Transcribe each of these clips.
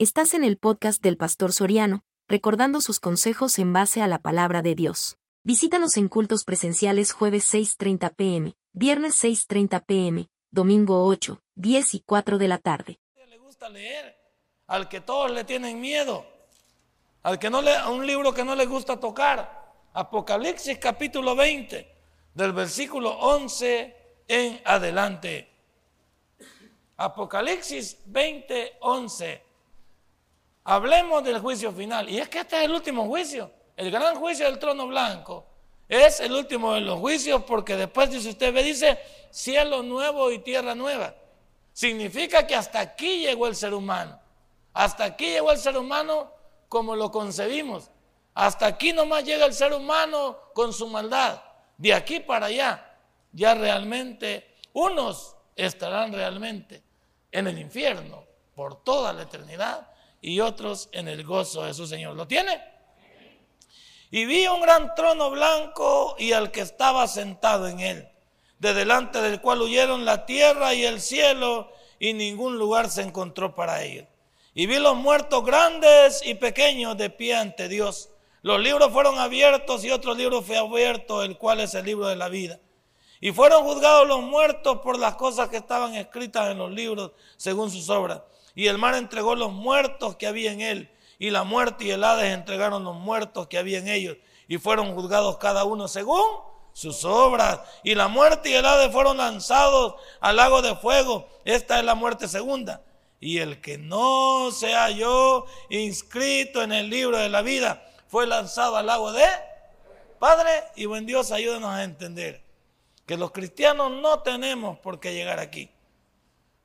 Estás en el podcast del Pastor Soriano, recordando sus consejos en base a la palabra de Dios. Visítanos en cultos presenciales jueves 6.30 pm, viernes 6.30 pm, domingo 8, 10 y 4 de la tarde. Le gusta leer, al que todos le tienen miedo, al que no le, a un libro que no le gusta tocar. Apocalipsis capítulo 20, del versículo 11 en adelante. Apocalipsis 20, 11. Hablemos del juicio final. Y es que este es el último juicio. El gran juicio del trono blanco es el último de los juicios porque después, si usted ve, dice cielo nuevo y tierra nueva. Significa que hasta aquí llegó el ser humano. Hasta aquí llegó el ser humano como lo concebimos. Hasta aquí nomás llega el ser humano con su maldad. De aquí para allá, ya realmente unos estarán realmente en el infierno por toda la eternidad y otros en el gozo de su Señor. ¿Lo tiene? Y vi un gran trono blanco y al que estaba sentado en él, de delante del cual huyeron la tierra y el cielo y ningún lugar se encontró para ellos. Y vi los muertos grandes y pequeños de pie ante Dios. Los libros fueron abiertos y otro libro fue abierto, el cual es el libro de la vida. Y fueron juzgados los muertos por las cosas que estaban escritas en los libros según sus obras. Y el mar entregó los muertos que había en él, y la muerte y el Hades entregaron los muertos que había en ellos, y fueron juzgados cada uno según sus obras. Y la muerte y el Hades fueron lanzados al lago de fuego. Esta es la muerte segunda. Y el que no se halló inscrito en el libro de la vida fue lanzado al lago de Padre y buen Dios, ayúdenos a entender que los cristianos no tenemos por qué llegar aquí.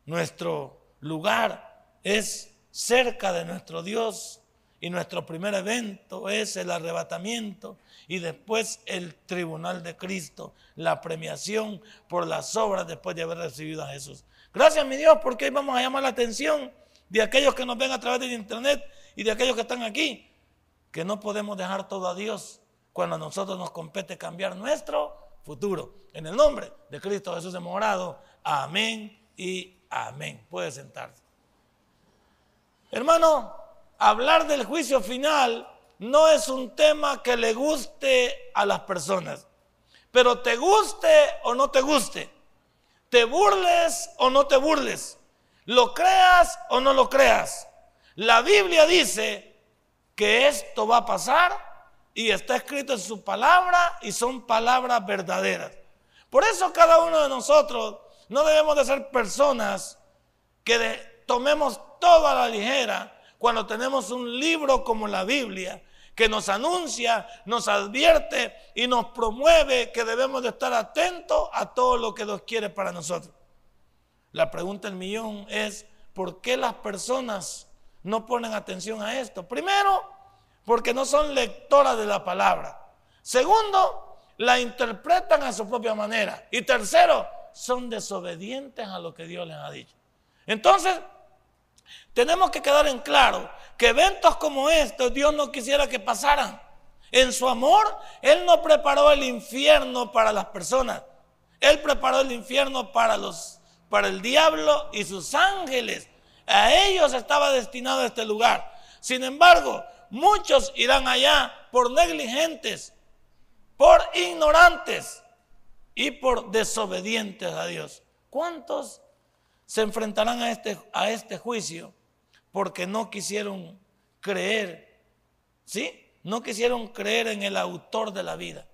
Nuestro lugar es cerca de nuestro Dios y nuestro primer evento es el arrebatamiento y después el tribunal de Cristo, la premiación por las obras después de haber recibido a Jesús. Gracias mi Dios porque hoy vamos a llamar la atención de aquellos que nos ven a través del internet y de aquellos que están aquí, que no podemos dejar todo a Dios cuando a nosotros nos compete cambiar nuestro futuro. En el nombre de Cristo Jesús hemos orado. Amén y amén. Puede sentarse. Hermano, hablar del juicio final no es un tema que le guste a las personas, pero te guste o no te guste, te burles o no te burles, lo creas o no lo creas. La Biblia dice que esto va a pasar y está escrito en su palabra y son palabras verdaderas. Por eso cada uno de nosotros no debemos de ser personas que tomemos toda la ligera cuando tenemos un libro como la Biblia que nos anuncia, nos advierte y nos promueve que debemos de estar atentos a todo lo que Dios quiere para nosotros. La pregunta del millón es, ¿por qué las personas no ponen atención a esto? Primero, porque no son lectoras de la palabra. Segundo, la interpretan a su propia manera. Y tercero, son desobedientes a lo que Dios les ha dicho. Entonces, tenemos que quedar en claro que eventos como estos Dios no quisiera que pasaran. En su amor, Él no preparó el infierno para las personas. Él preparó el infierno para los para el diablo y sus ángeles. A ellos estaba destinado este lugar. Sin embargo, muchos irán allá por negligentes, por ignorantes y por desobedientes a Dios. ¿Cuántos se enfrentarán a este, a este juicio porque no quisieron creer, ¿sí? No quisieron creer en el autor de la vida.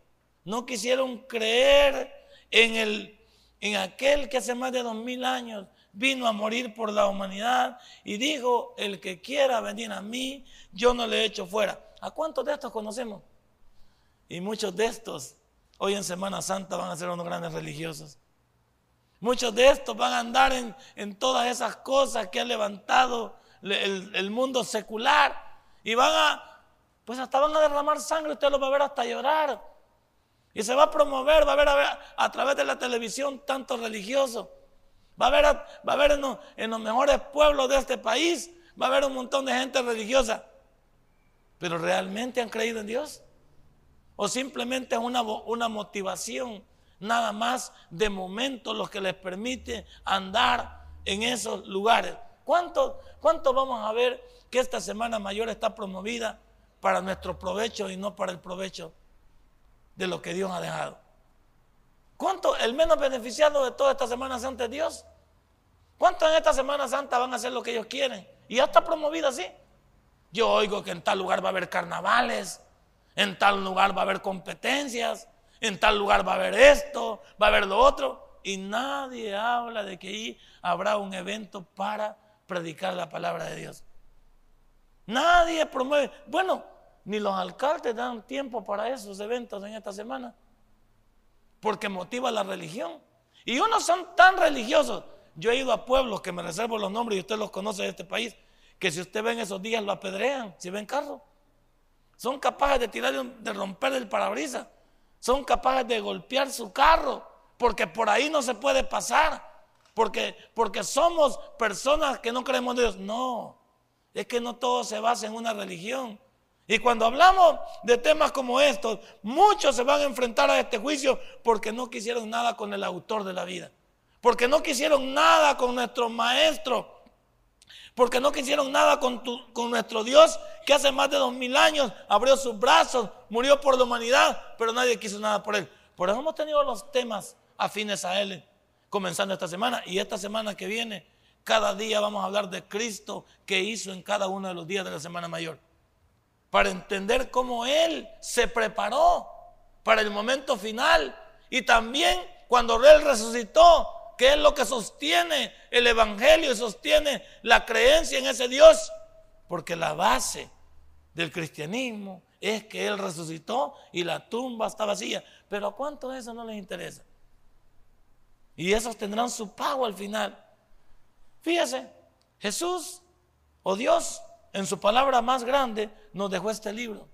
No quisieron creer en, el, en aquel que hace más de dos mil años vino a morir por la humanidad y dijo, el que quiera venir a mí, yo no le echo fuera. ¿A cuántos de estos conocemos? Y muchos de estos hoy en Semana Santa van a ser unos grandes religiosos. Muchos de estos van a andar en, todas esas cosas que ha levantado el, mundo secular y van a, pues hasta van a derramar sangre, usted lo va a ver hasta llorar. Y se va a promover, va a ver a, través de la televisión tanto religioso. Va a ver, va a ver en, los, mejores pueblos de este país, va a haber un montón de gente religiosa. Pero ¿realmente han creído en Dios? ¿O simplemente es una, una motivación nada más de momento lo que les permite andar en esos lugares. ¿Cuántos cuánto vamos a ver que esta semana mayor está promovida para nuestro provecho y no para el provecho de lo que Dios ha dejado? ¿Cuánto el menos beneficiado de toda esta Semana Santa es Dios? ¿Cuántos en esta Semana Santa van a hacer lo que ellos quieren? Y ya está promovida así. Yo oigo que en tal lugar va a haber carnavales, en tal lugar va a haber competencias, en tal lugar va a haber esto, va a haber lo otro. Y nadie habla de que ahí habrá un evento para predicar la palabra de Dios. Nadie promueve. Bueno, ni los alcaldes dan tiempo para esos eventos en esta semana. Porque motiva la religión. Y unos son tan religiosos yo he ido a pueblos que me reservo los nombres y usted los conoce de este país, que si usted ve en esos días lo apedrean, si ven carro. Son capaces de tirar, de romper el parabrisas. Son capaces de golpear su carro, porque por ahí no se puede pasar. Porque, porque somos personas que no creemos en Dios. No, es que no todo se basa en una religión. Y cuando hablamos de temas como estos, muchos se van a enfrentar a este juicio porque no quisieron nada con el autor de la vida porque no quisieron nada con nuestro maestro, porque no quisieron nada con, con nuestro Dios que hace más de dos mil años abrió sus brazos, murió por la humanidad, pero nadie quiso nada por él. Por eso hemos tenido los temas afines a él, comenzando esta semana y esta semana que viene. Cada día vamos a hablar de Cristo que hizo en cada uno de los días de la Semana Mayor. Para entender cómo Él se preparó para el momento final. Y también cuando Él resucitó, ¿Qué es lo que sostiene el Evangelio y sostiene la creencia en ese Dios? Porque la base del cristianismo es que Él resucitó y la tumba está vacía. Pero ¿a cuánto eso no les interesa? Y esos tendrán su pago al final. Fíjese, Jesús o Dios en su palabra más grande nos dejó este libro.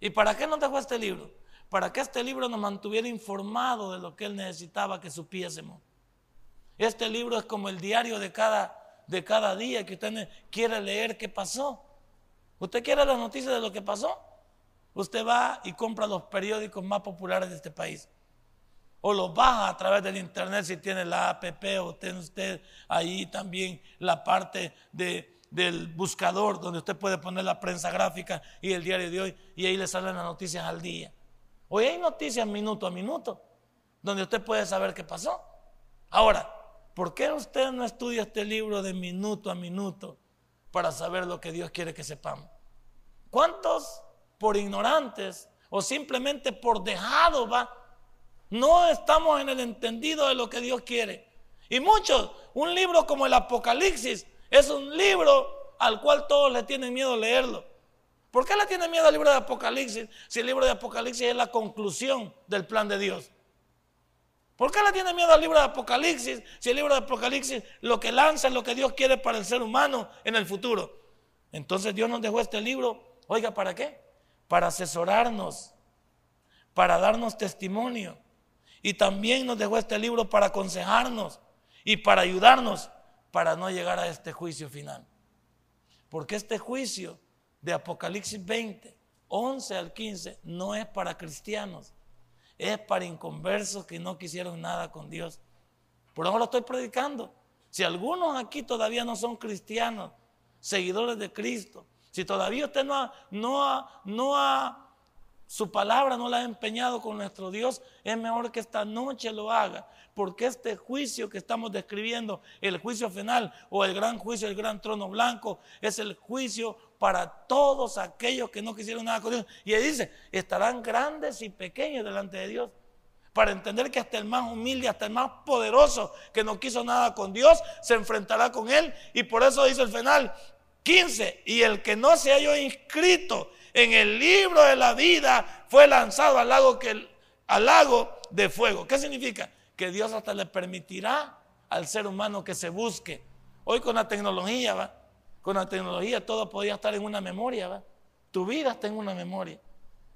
¿Y para qué nos dejó este libro? Para que este libro nos mantuviera informado de lo que Él necesitaba que supiésemos. Este libro es como el diario de cada, de cada día que usted quiere leer qué pasó. ¿Usted quiere las noticias de lo que pasó? Usted va y compra los periódicos más populares de este país. O los baja a través del internet si tiene la APP o tiene usted ahí también la parte de, del buscador donde usted puede poner la prensa gráfica y el diario de hoy y ahí le salen las noticias al día. Hoy hay noticias minuto a minuto donde usted puede saber qué pasó. Ahora, ¿Por qué usted no estudia este libro de minuto a minuto para saber lo que Dios quiere que sepamos? ¿Cuántos por ignorantes o simplemente por dejado va? No estamos en el entendido de lo que Dios quiere. Y muchos, un libro como el Apocalipsis es un libro al cual todos le tienen miedo leerlo. ¿Por qué le tienen miedo al libro de Apocalipsis si el libro de Apocalipsis es la conclusión del plan de Dios? ¿Por qué le tiene miedo al libro de Apocalipsis? Si el libro de Apocalipsis lo que lanza es lo que Dios quiere para el ser humano en el futuro. Entonces Dios nos dejó este libro, oiga, ¿para qué? Para asesorarnos, para darnos testimonio. Y también nos dejó este libro para aconsejarnos y para ayudarnos para no llegar a este juicio final. Porque este juicio de Apocalipsis 20, 11 al 15, no es para cristianos es para inconversos que no quisieron nada con Dios. Por eso lo estoy predicando. Si algunos aquí todavía no son cristianos, seguidores de Cristo, si todavía usted no ha, no ha, no ha, su palabra no la ha empeñado con nuestro Dios, es mejor que esta noche lo haga, porque este juicio que estamos describiendo, el juicio final o el gran juicio, el gran trono blanco, es el juicio para todos aquellos que no quisieron nada con Dios. Y él dice, estarán grandes y pequeños delante de Dios. Para entender que hasta el más humilde, hasta el más poderoso que no quiso nada con Dios, se enfrentará con Él. Y por eso dice el final 15, y el que no se haya inscrito en el libro de la vida fue lanzado al lago, que, al lago de fuego. ¿Qué significa? Que Dios hasta le permitirá al ser humano que se busque. Hoy con la tecnología, ¿va? Con la tecnología todo podía estar en una memoria, ¿va? Tu vida está en una memoria.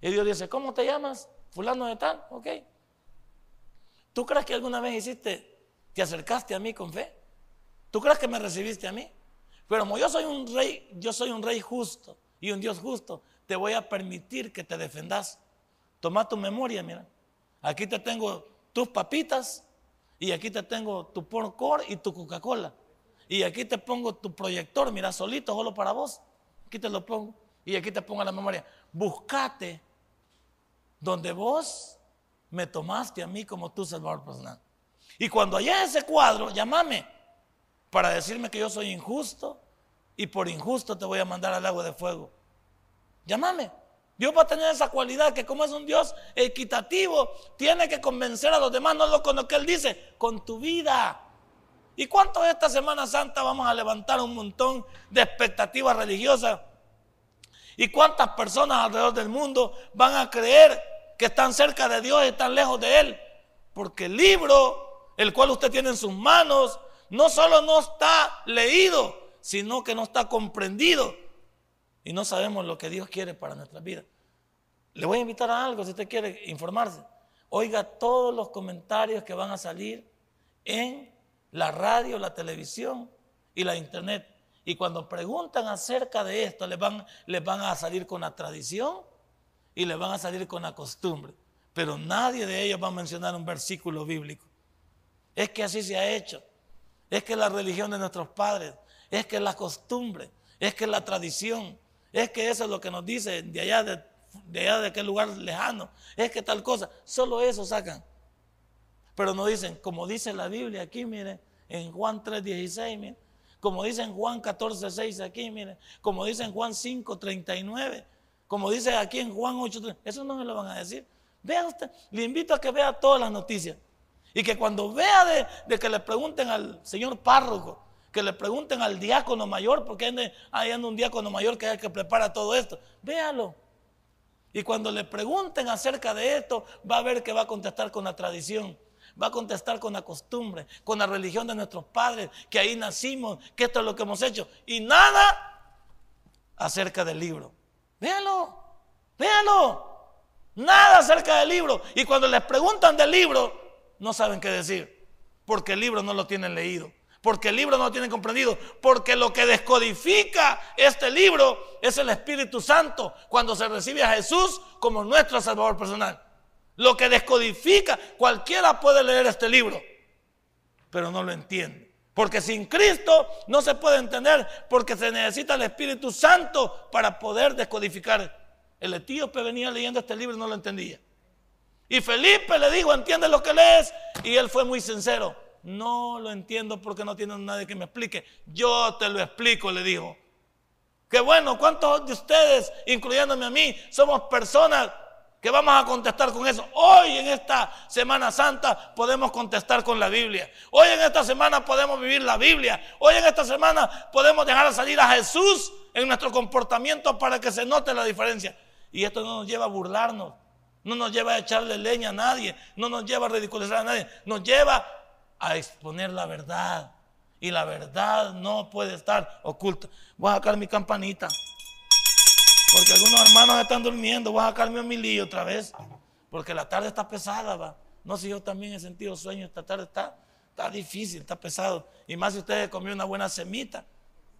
Y Dios dice, ¿cómo te llamas? Fulano de tal, ok. ¿Tú crees que alguna vez hiciste, te acercaste a mí con fe? ¿Tú crees que me recibiste a mí? Pero como yo soy un rey, yo soy un rey justo y un Dios justo, te voy a permitir que te defendas. Toma tu memoria, mira. Aquí te tengo tus papitas y aquí te tengo tu porcor y tu Coca-Cola. Y aquí te pongo tu proyector, mira, solito, solo para vos. Aquí te lo pongo. Y aquí te pongo la memoria. Buscate donde vos me tomaste a mí como tu salvador personal. Y cuando haya ese cuadro, llámame para decirme que yo soy injusto y por injusto te voy a mandar al agua de fuego. Llámame. Dios va a tener esa cualidad que como es un Dios equitativo, tiene que convencer a los demás, no con lo que Él dice, con tu vida. ¿Y cuántos esta Semana Santa vamos a levantar un montón de expectativas religiosas? ¿Y cuántas personas alrededor del mundo van a creer que están cerca de Dios y están lejos de Él? Porque el libro, el cual usted tiene en sus manos, no solo no está leído, sino que no está comprendido. Y no sabemos lo que Dios quiere para nuestra vida. Le voy a invitar a algo si usted quiere informarse. Oiga todos los comentarios que van a salir en la radio, la televisión y la internet. Y cuando preguntan acerca de esto, les van, les van a salir con la tradición y les van a salir con la costumbre. Pero nadie de ellos va a mencionar un versículo bíblico. Es que así se ha hecho. Es que la religión de nuestros padres. Es que la costumbre. Es que la tradición. Es que eso es lo que nos dice de allá de, de allá de aquel lugar lejano. Es que tal cosa. Solo eso sacan. Pero no dicen, como dice la Biblia aquí, miren, en Juan 3:16, miren, como dice en Juan 14:6 aquí, miren, como dice en Juan 5:39, como dice aquí en Juan 8, eso no me lo van a decir. Vea usted, le invito a que vea todas las noticias y que cuando vea de, que le pregunten al señor párroco, que le pregunten al diácono mayor, porque hay un diácono mayor que es el que prepara todo esto, véalo. Y cuando le pregunten acerca de esto, va a ver que va a contestar con la tradición va a contestar con la costumbre, con la religión de nuestros padres, que ahí nacimos, que esto es lo que hemos hecho. Y nada acerca del libro. Véalo, véalo. Nada acerca del libro. Y cuando les preguntan del libro, no saben qué decir. Porque el libro no lo tienen leído. Porque el libro no lo tienen comprendido. Porque lo que descodifica este libro es el Espíritu Santo cuando se recibe a Jesús como nuestro Salvador personal. Lo que descodifica, cualquiera puede leer este libro, pero no lo entiende. Porque sin Cristo no se puede entender, porque se necesita el Espíritu Santo para poder descodificar. El etíope venía leyendo este libro y no lo entendía. Y Felipe le dijo, ¿entiendes lo que lees? Y él fue muy sincero. No lo entiendo porque no tiene nadie que me explique. Yo te lo explico, le dijo. Qué bueno, ¿cuántos de ustedes, incluyéndome a mí, somos personas que vamos a contestar con eso. Hoy en esta Semana Santa podemos contestar con la Biblia. Hoy en esta semana podemos vivir la Biblia. Hoy en esta semana podemos dejar salir a Jesús en nuestro comportamiento para que se note la diferencia. Y esto no nos lleva a burlarnos, no nos lleva a echarle leña a nadie, no nos lleva a ridiculizar a nadie, nos lleva a exponer la verdad. Y la verdad no puede estar oculta. Voy a sacar mi campanita. Porque algunos hermanos están durmiendo. Voy a sacarme a mi lío otra vez. Porque la tarde está pesada, va. No sé, yo también he sentido sueño. Esta tarde está, está difícil, está pesado. Y más si usted comió una buena semita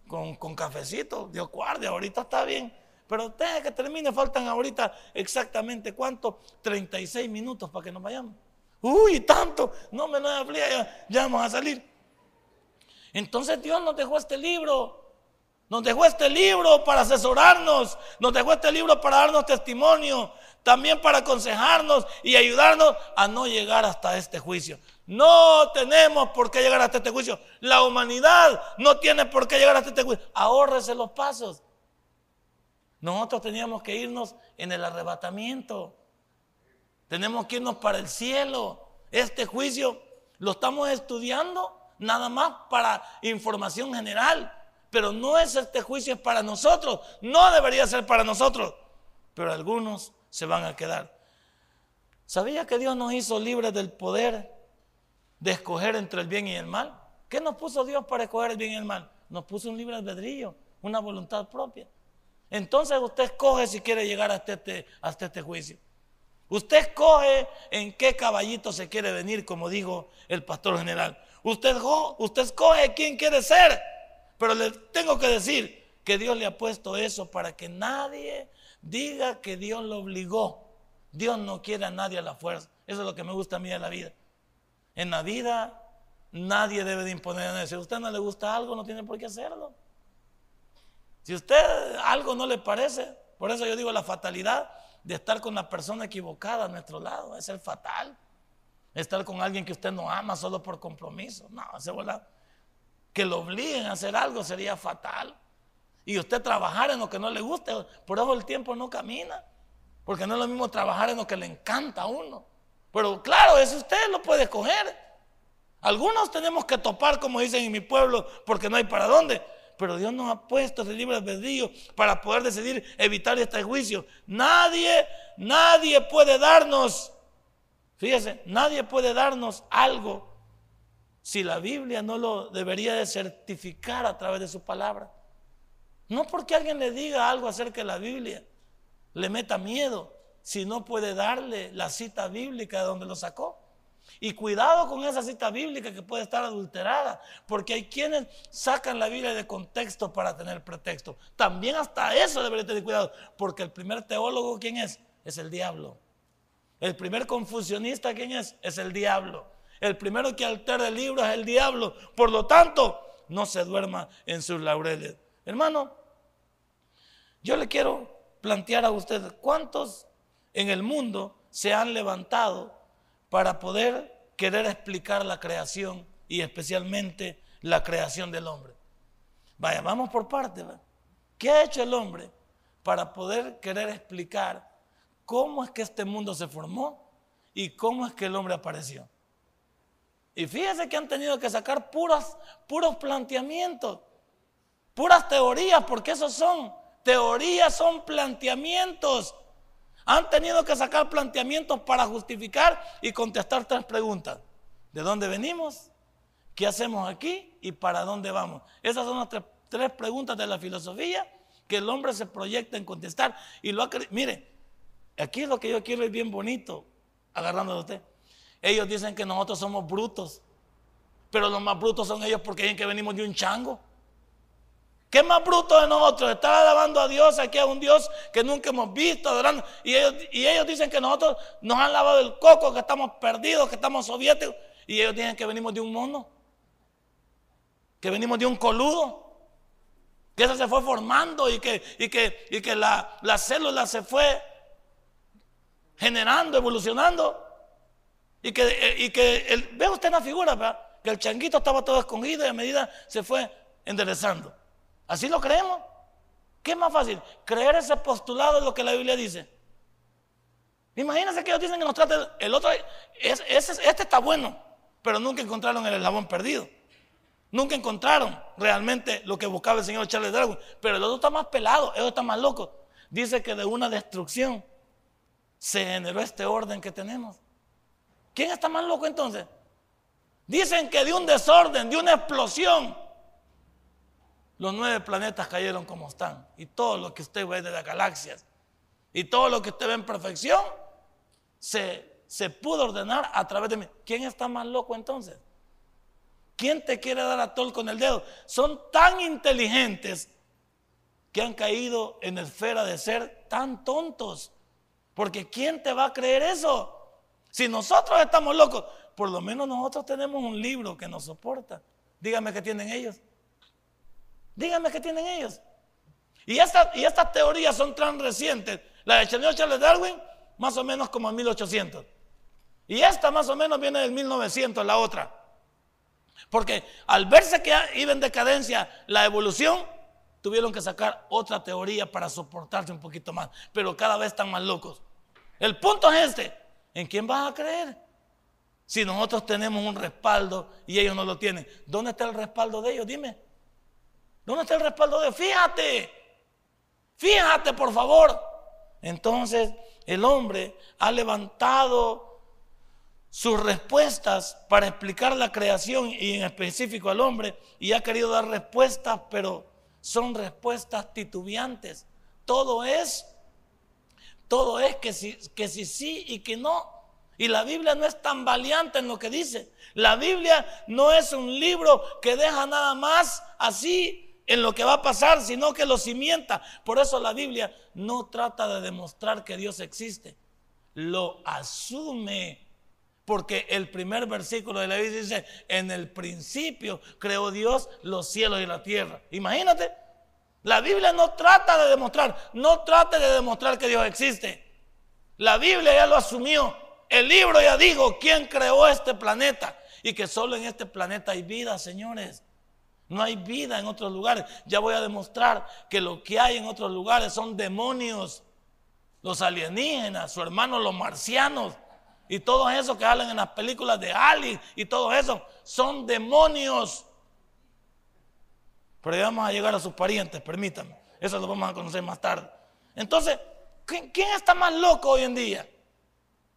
con, con cafecito. Dios guarde, ahorita está bien. Pero usted que termine, faltan ahorita exactamente cuánto? 36 minutos para que nos vayamos. Uy, tanto. No me lo ya, ya vamos a salir. Entonces Dios nos dejó este libro nos dejó este libro para asesorarnos, nos dejó este libro para darnos testimonio, también para aconsejarnos y ayudarnos a no llegar hasta este juicio. No tenemos por qué llegar hasta este juicio. La humanidad no tiene por qué llegar hasta este juicio. Ahórrese los pasos. Nosotros teníamos que irnos en el arrebatamiento. Tenemos que irnos para el cielo. Este juicio lo estamos estudiando nada más para información general pero no es este juicio para nosotros, no debería ser para nosotros, pero algunos se van a quedar. ¿Sabía que Dios nos hizo libres del poder de escoger entre el bien y el mal? ¿Qué nos puso Dios para escoger el bien y el mal? Nos puso un libre albedrío, una voluntad propia. Entonces usted escoge si quiere llegar hasta este, hasta este juicio. Usted escoge en qué caballito se quiere venir, como dijo el pastor general. Usted, usted escoge quién quiere ser. Pero le tengo que decir que Dios le ha puesto eso para que nadie diga que Dios lo obligó. Dios no quiere a nadie a la fuerza. Eso es lo que me gusta a mí de la vida. En la vida nadie debe de imponer. Si a usted no le gusta algo, no tiene por qué hacerlo. Si a usted algo no le parece, por eso yo digo la fatalidad de estar con la persona equivocada a nuestro lado, es el fatal. Estar con alguien que usted no ama solo por compromiso. No, se vuela. Que lo obliguen a hacer algo sería fatal. Y usted trabajar en lo que no le gusta, por eso el tiempo no camina. Porque no es lo mismo trabajar en lo que le encanta a uno. Pero claro, eso usted lo puede escoger. Algunos tenemos que topar, como dicen en mi pueblo, porque no hay para dónde. Pero Dios nos ha puesto ese libre albedrío para poder decidir evitar este juicio. Nadie, nadie puede darnos, fíjese, nadie puede darnos algo si la Biblia no lo debería de certificar a través de su palabra. No porque alguien le diga algo acerca de la Biblia, le meta miedo, si no puede darle la cita bíblica de donde lo sacó. Y cuidado con esa cita bíblica que puede estar adulterada, porque hay quienes sacan la Biblia de contexto para tener pretexto. También hasta eso debería tener cuidado, porque el primer teólogo, ¿quién es? Es el diablo. El primer confusionista, ¿quién es? Es el diablo. El primero que altera el libro es el diablo. Por lo tanto, no se duerma en sus laureles. Hermano, yo le quiero plantear a usted cuántos en el mundo se han levantado para poder querer explicar la creación y especialmente la creación del hombre. Vaya, vamos por parte. ¿Qué ha hecho el hombre para poder querer explicar cómo es que este mundo se formó y cómo es que el hombre apareció? Y fíjese que han tenido que sacar puros, puros planteamientos, puras teorías, porque esos son teorías, son planteamientos han tenido que sacar planteamientos para justificar y contestar tres preguntas. ¿De dónde venimos? ¿Qué hacemos aquí? ¿Y para dónde vamos? Esas son las tres, preguntas de la filosofía que el hombre se proyecta en contestar. Y lo ha Mire, aquí es lo que yo quiero es bien bonito, agarrando a usted. Ellos dicen que nosotros somos brutos, pero los más brutos son ellos porque dicen que venimos de un chango. ¿Qué más bruto de nosotros? Estar alabando a Dios aquí a un Dios que nunca hemos visto, adorando. Y ellos, dicen que nosotros nos han lavado el coco, que estamos perdidos, que estamos soviéticos. Y ellos dicen que venimos de un mono, que venimos de un coludo, que eso se fue formando y que, la célula se fue generando, evolucionando. Y que, y que ve usted la figura, que el changuito estaba todo escondido y a medida se fue enderezando. ¿Así lo creemos? ¿Qué es más fácil? Creer ese postulado de lo que la Biblia dice. Imagínense que ellos dicen que nos trata el otro, este está bueno, pero nunca encontraron el eslabón perdido. Nunca encontraron realmente lo que buscaba el señor Charles Darwin. Pero el otro está más pelado, el otro está más loco. Dice que de una destrucción se generó este orden que tenemos. ¿Quién está más loco entonces? Dicen que de un desorden, de una explosión, los nueve planetas cayeron como están. Y todo lo que usted ve de las galaxias y todo lo que usted ve en perfección se, se pudo ordenar a través de mí. ¿Quién está más loco entonces? ¿Quién te quiere dar a tol con el dedo? Son tan inteligentes que han caído en esfera de ser tan tontos. Porque ¿quién te va a creer eso? Si nosotros estamos locos, por lo menos nosotros tenemos un libro que nos soporta. Dígame qué tienen ellos. Díganme qué tienen ellos. Y, y estas teorías son tan recientes. La de Charles Darwin, más o menos como en 1800. Y esta más o menos viene del 1900, la otra. Porque al verse que iba en decadencia la evolución, tuvieron que sacar otra teoría para soportarse un poquito más. Pero cada vez están más locos. El punto es este. ¿En quién vas a creer? Si nosotros tenemos un respaldo y ellos no lo tienen. ¿Dónde está el respaldo de ellos? Dime. ¿Dónde está el respaldo de Fíjate, fíjate por favor. Entonces el hombre ha levantado sus respuestas para explicar la creación y en específico al hombre y ha querido dar respuestas, pero son respuestas titubeantes. Todo es, todo es que si, que sí y que no. Y la Biblia no es tan valiente en lo que dice. La Biblia no es un libro que deja nada más así en lo que va a pasar, sino que lo cimienta. Por eso la Biblia no trata de demostrar que Dios existe, lo asume Porque el primer versículo de la Biblia dice, en el principio creó Dios los cielos y la tierra. Imagínate, la Biblia no trata de demostrar, no trata de demostrar que Dios existe. La Biblia ya lo asumió. El libro ya dijo quién creó este planeta y que solo en este planeta hay vida, señores. No hay vida en otros lugares. Ya voy a demostrar que lo que hay en otros lugares son demonios, los alienígenas, su hermano los marcianos y todos esos que hablan en las películas de Ali y todo eso son demonios. Pero ya vamos a llegar a sus parientes, permítanme. Eso lo vamos a conocer más tarde. Entonces, ¿quién está más loco hoy en día?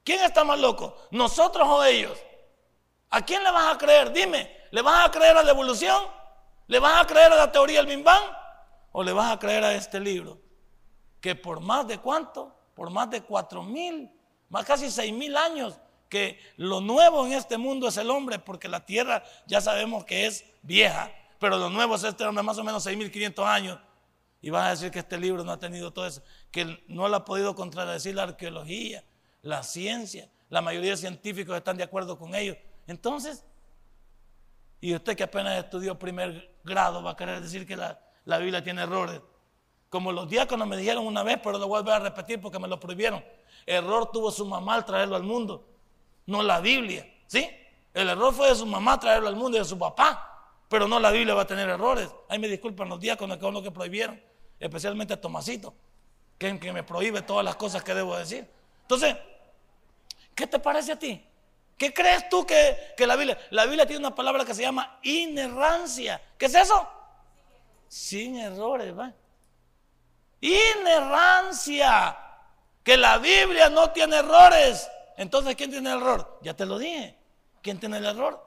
¿Quién está más loco? ¿Nosotros o ellos? ¿A quién le vas a creer? Dime, ¿le vas a creer a la evolución? ¿Le vas a creer a la teoría del Big ¿O le vas a creer a este libro? Que por más de cuánto? Por más de cuatro mil, más casi seis mil años, que lo nuevo en este mundo es el hombre, porque la tierra ya sabemos que es vieja, pero lo nuevo es este hombre, más o menos seis mil quinientos años. Y vas a decir que este libro no ha tenido todo eso, que no lo ha podido contradecir la arqueología, la ciencia, la mayoría de científicos están de acuerdo con ellos. Entonces, y usted que apenas estudió primer grado va a querer decir que la, Biblia tiene errores. Como los diáconos me dijeron una vez, pero lo voy a repetir porque me lo prohibieron. Error tuvo su mamá al traerlo al mundo, no la Biblia. ¿Sí? El error fue de su mamá traerlo al mundo y de su papá, pero no la Biblia va a tener errores. Ahí me disculpan los diáconos que son que prohibieron, especialmente a Tomasito, que, que me prohíbe todas las cosas que debo decir. Entonces, ¿qué te parece a ti? ¿Qué crees tú que, la Biblia? La Biblia tiene una palabra que se llama inerrancia. ¿Qué es eso? Sin errores, ¿va? Inerrancia. Que la Biblia no tiene errores. Entonces, ¿quién tiene error? Ya te lo dije. ¿Quién tiene el error?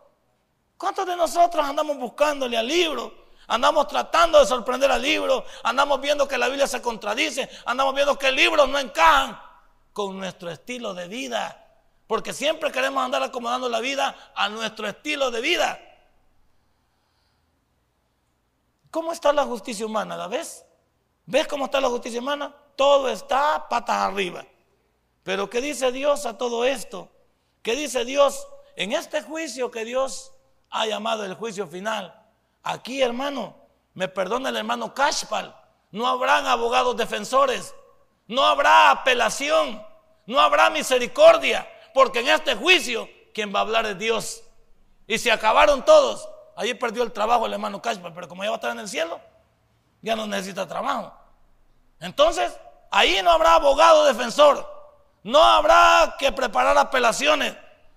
¿Cuántos de nosotros andamos buscándole al libro? Andamos tratando de sorprender al libro. Andamos viendo que la Biblia se contradice. Andamos viendo que el libro no encajan con nuestro estilo de vida. Porque siempre queremos andar acomodando la vida a nuestro estilo de vida. ¿Cómo está la justicia humana? ¿La ves? ¿Ves cómo está la justicia humana? Todo está patas arriba. Pero ¿qué dice Dios a todo esto? ¿Qué dice Dios en este juicio que Dios ha llamado el juicio final? Aquí, hermano, me perdona el hermano Kashpal, no habrán abogados defensores, no habrá apelación, no habrá misericordia, porque en este juicio quien va a hablar es Dios. Y se acabaron todos. Allí perdió el trabajo el hermano Cashman, pero como ya va a estar en el cielo, ya no necesita trabajo. Entonces, ahí no habrá abogado defensor, no habrá que preparar apelaciones,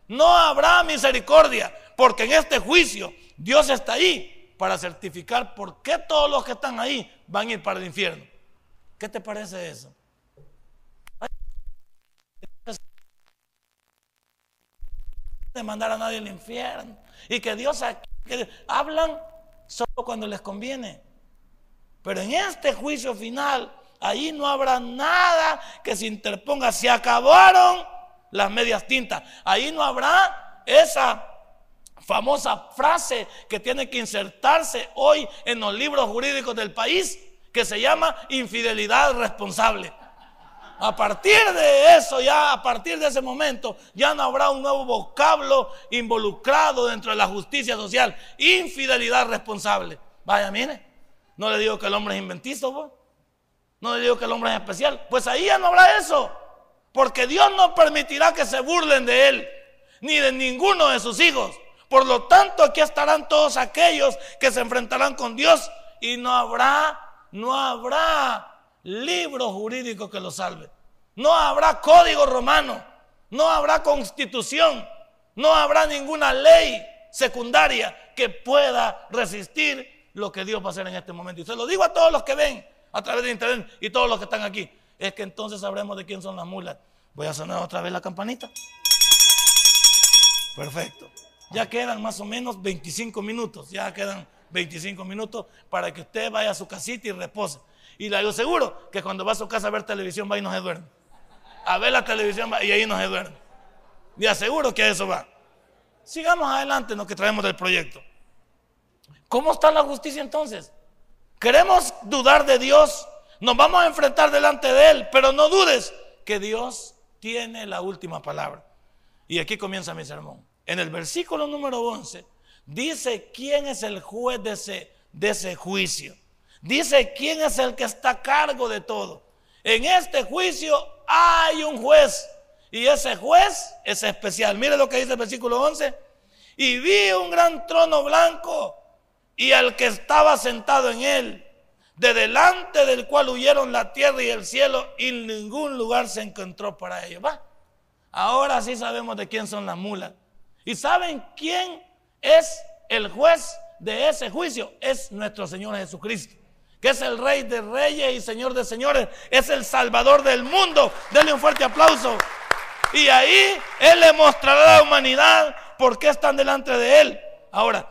no habrá misericordia, porque en este juicio Dios está ahí para certificar por qué todos los que están ahí van a ir para el infierno. ¿Qué te parece eso? de mandar a nadie al infierno. Y que Dios hablan solo cuando les conviene. Pero en este juicio final, ahí no habrá nada que se interponga. Se acabaron las medias tintas. Ahí no habrá esa famosa frase que tiene que insertarse hoy en los libros jurídicos del país, que se llama infidelidad responsable. A partir de eso, ya a partir de ese momento, ya no habrá un nuevo vocablo involucrado dentro de la justicia social. Infidelidad responsable. Vaya, mire, no le digo que el hombre es inventizo, pues. no le digo que el hombre es especial. Pues ahí ya no habrá eso. Porque Dios no permitirá que se burlen de él, ni de ninguno de sus hijos. Por lo tanto, aquí estarán todos aquellos que se enfrentarán con Dios y no habrá, no habrá libro jurídico que lo salve. No habrá código romano, no habrá constitución, no habrá ninguna ley secundaria que pueda resistir lo que Dios va a hacer en este momento. Y se lo digo a todos los que ven a través de internet y todos los que están aquí. Es que entonces sabremos de quién son las mulas. Voy a sonar otra vez la campanita. Perfecto. Ya quedan más o menos 25 minutos. Ya quedan 25 minutos para que usted vaya a su casita y repose. Y le digo seguro que cuando va a su casa a ver televisión va y no se duerme. A ver la televisión y ahí no se duerme. Le aseguro que a eso va. Sigamos adelante en lo que traemos del proyecto. ¿Cómo está la justicia entonces? ¿Queremos dudar de Dios? Nos vamos a enfrentar delante de Él, pero no dudes que Dios tiene la última palabra. Y aquí comienza mi sermón. En el versículo número 11 dice quién es el juez de ese, juicio. Dice quién es el que está a cargo de todo. En este juicio hay un juez y ese juez es especial. Mire lo que dice el versículo 11. Y vi un gran trono blanco y al que estaba sentado en él, de delante del cual huyeron la tierra y el cielo y ningún lugar se encontró para ellos. Ahora sí sabemos de quién son las mulas. ¿Y saben quién es el juez de ese juicio? Es nuestro Señor Jesucristo, que es el Rey de Reyes y Señor de Señores, es el Salvador del mundo. Denle un fuerte aplauso. Y ahí Él le mostrará a la humanidad por qué están delante de Él. Ahora,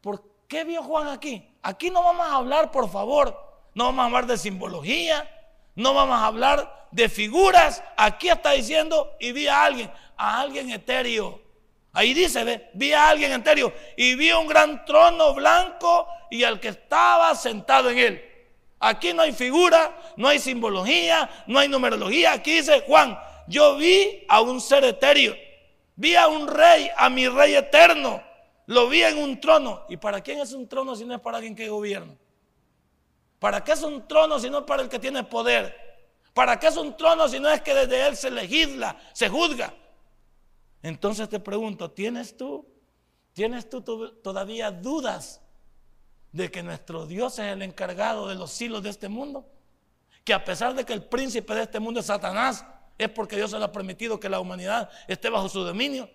¿por qué vio Juan aquí? Aquí no vamos a hablar, por favor, no vamos a hablar de simbología, no vamos a hablar de figuras. Aquí está diciendo, y vi a alguien, a alguien etéreo. Ahí dice, ve, vi a alguien etéreo y vi un gran trono blanco y al que estaba sentado en él. Aquí no hay figura, no hay simbología, no hay numerología. Aquí dice Juan, yo vi a un ser etéreo, vi a un rey, a mi rey eterno. Lo vi en un trono. ¿Y para quién es un trono si no es para alguien que gobierna? ¿Para qué es un trono si no es para el que tiene poder? ¿Para qué es un trono si no es que desde él se legisla, se juzga? Entonces te pregunto, ¿tienes tú, tienes tú todavía dudas de que nuestro Dios es el encargado de los hilos de este mundo? Que a pesar de que el príncipe de este mundo es Satanás, es porque Dios se le ha permitido que la humanidad esté bajo su dominio.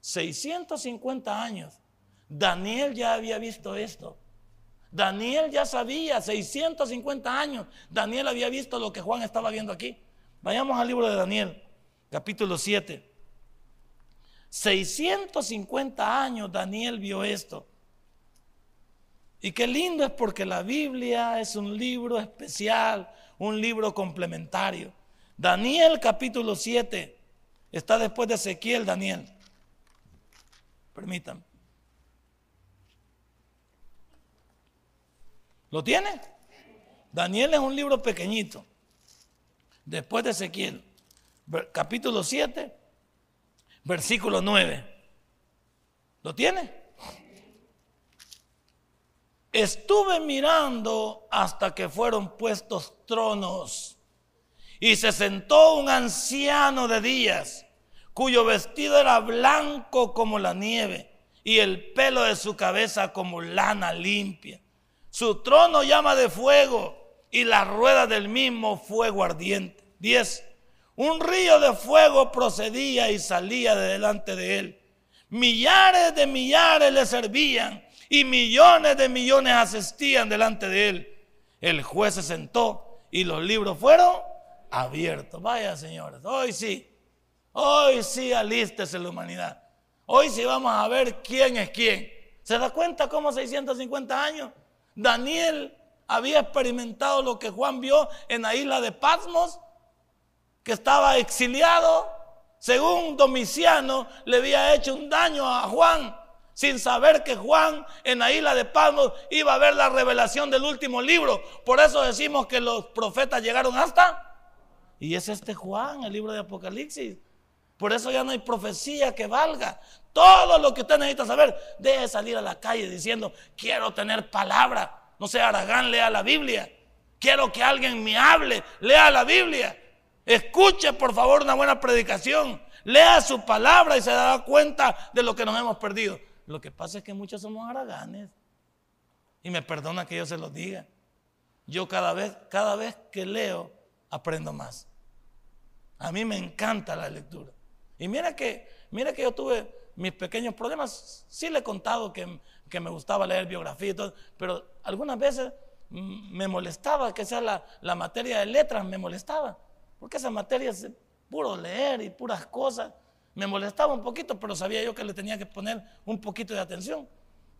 650 años. Daniel ya había visto esto. Daniel ya sabía, 650 años, Daniel había visto lo que Juan estaba viendo aquí. Vayamos al libro de Daniel, capítulo 7. 650 años Daniel vio esto. Y qué lindo es porque la Biblia es un libro especial, un libro complementario. Daniel capítulo 7 está después de Ezequiel, Daniel. Permítanme. ¿Lo tiene? Daniel es un libro pequeñito. Después de Ezequiel, capítulo 7, versículo 9. ¿Lo tiene? Estuve mirando hasta que fueron puestos tronos y se sentó un anciano de días cuyo vestido era blanco como la nieve y el pelo de su cabeza como lana limpia. Su trono llama de fuego y la rueda del mismo fuego ardiente. 10. Un río de fuego procedía y salía de delante de él. Millares de millares le servían y millones de millones asistían delante de él. El juez se sentó y los libros fueron abiertos. Vaya, señores, hoy sí, hoy sí alístese la humanidad. Hoy sí vamos a ver quién es quién. ¿Se da cuenta cómo 650 años? Daniel había experimentado lo que Juan vio en la isla de Patmos, que estaba exiliado. Según Domiciano, le había hecho un daño a Juan, sin saber que Juan en la isla de Patmos iba a ver la revelación del último libro. Por eso decimos que los profetas llegaron hasta. Y es este Juan, el libro de Apocalipsis. Por eso ya no hay profecía que valga. Todo lo que usted necesita saber, deje salir a la calle diciendo, quiero tener palabra. No sea Aragán, lea la Biblia. Quiero que alguien me hable, lea la Biblia. Escuche por favor una buena predicación. Lea su palabra y se dará cuenta de lo que nos hemos perdido. Lo que pasa es que muchos somos araganes. Y me perdona que yo se los diga. Yo cada vez, cada vez que leo, aprendo más. A mí me encanta la lectura. Y mira que, que yo tuve mis pequeños problemas. Sí le he contado que, me gustaba leer biografía y todo, pero algunas veces me molestaba que sea la, materia de letras, me molestaba. Porque esa materia es puro leer y puras cosas. Me molestaba un poquito, pero sabía yo que le tenía que poner un poquito de atención.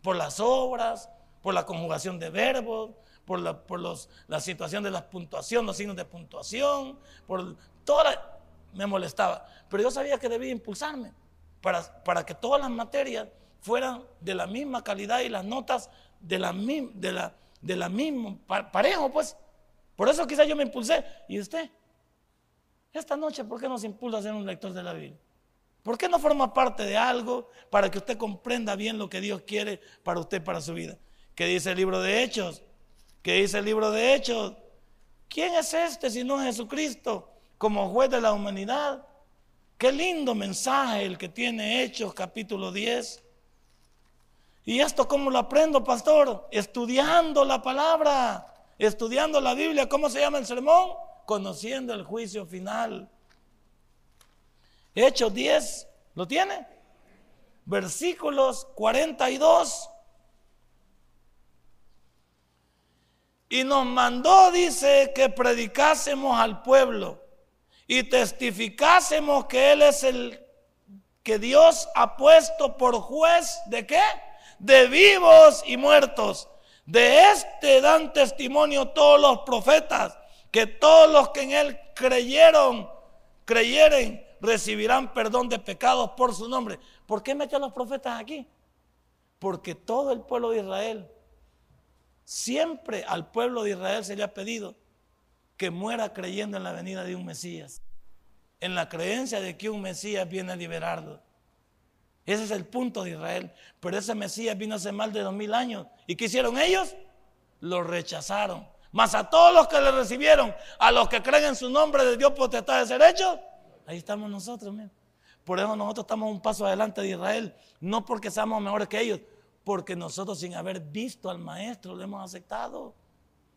Por las obras, por la conjugación de verbos, por la, por los, la situación de la puntuación, los signos de puntuación, por toda la, me molestaba. Pero yo sabía que debía impulsarme para, para que todas las materias fueran de la misma calidad y las notas de la, de la, de la misma, parejo pues. Por eso quizás yo me impulsé. ¿Y usted? Esta noche, ¿por qué no se impulsa a ser un lector de la Biblia? ¿Por qué no forma parte de algo para que usted comprenda bien lo que Dios quiere para usted, para su vida? ¿Qué dice el libro de Hechos? ¿Qué dice el libro de Hechos? ¿Quién es este si no es Jesucristo como juez de la humanidad? Qué lindo mensaje el que tiene Hechos capítulo 10. ¿Y esto cómo lo aprendo, pastor? Estudiando la palabra, estudiando la Biblia. ¿Cómo se llama el sermón? Conociendo el juicio final. Hechos 10, ¿lo tiene? Versículos 42. Y nos mandó, dice, que predicásemos al pueblo y testificásemos que Él es el que Dios ha puesto por juez de qué? De vivos y muertos. De este dan testimonio todos los profetas, que todos los que en Él creyeron, creyeren, recibirán perdón de pecados por su nombre. ¿Por qué metió a los profetas aquí? Porque todo el pueblo de Israel, siempre al pueblo de Israel se le ha pedido que muera creyendo en la venida de un Mesías, en la creencia de que un Mesías viene a liberarlo. Ese es el punto de Israel. Pero ese Mesías vino hace más de dos mil años. ¿Y qué hicieron ellos? Lo rechazaron. Mas a todos los que le recibieron, a los que creen en su nombre de Dios potestad de ser hechos, Ahí estamos nosotros, Por eso nosotros estamos un paso adelante de Israel. No porque seamos mejores que ellos, porque nosotros sin haber visto al maestro lo hemos aceptado.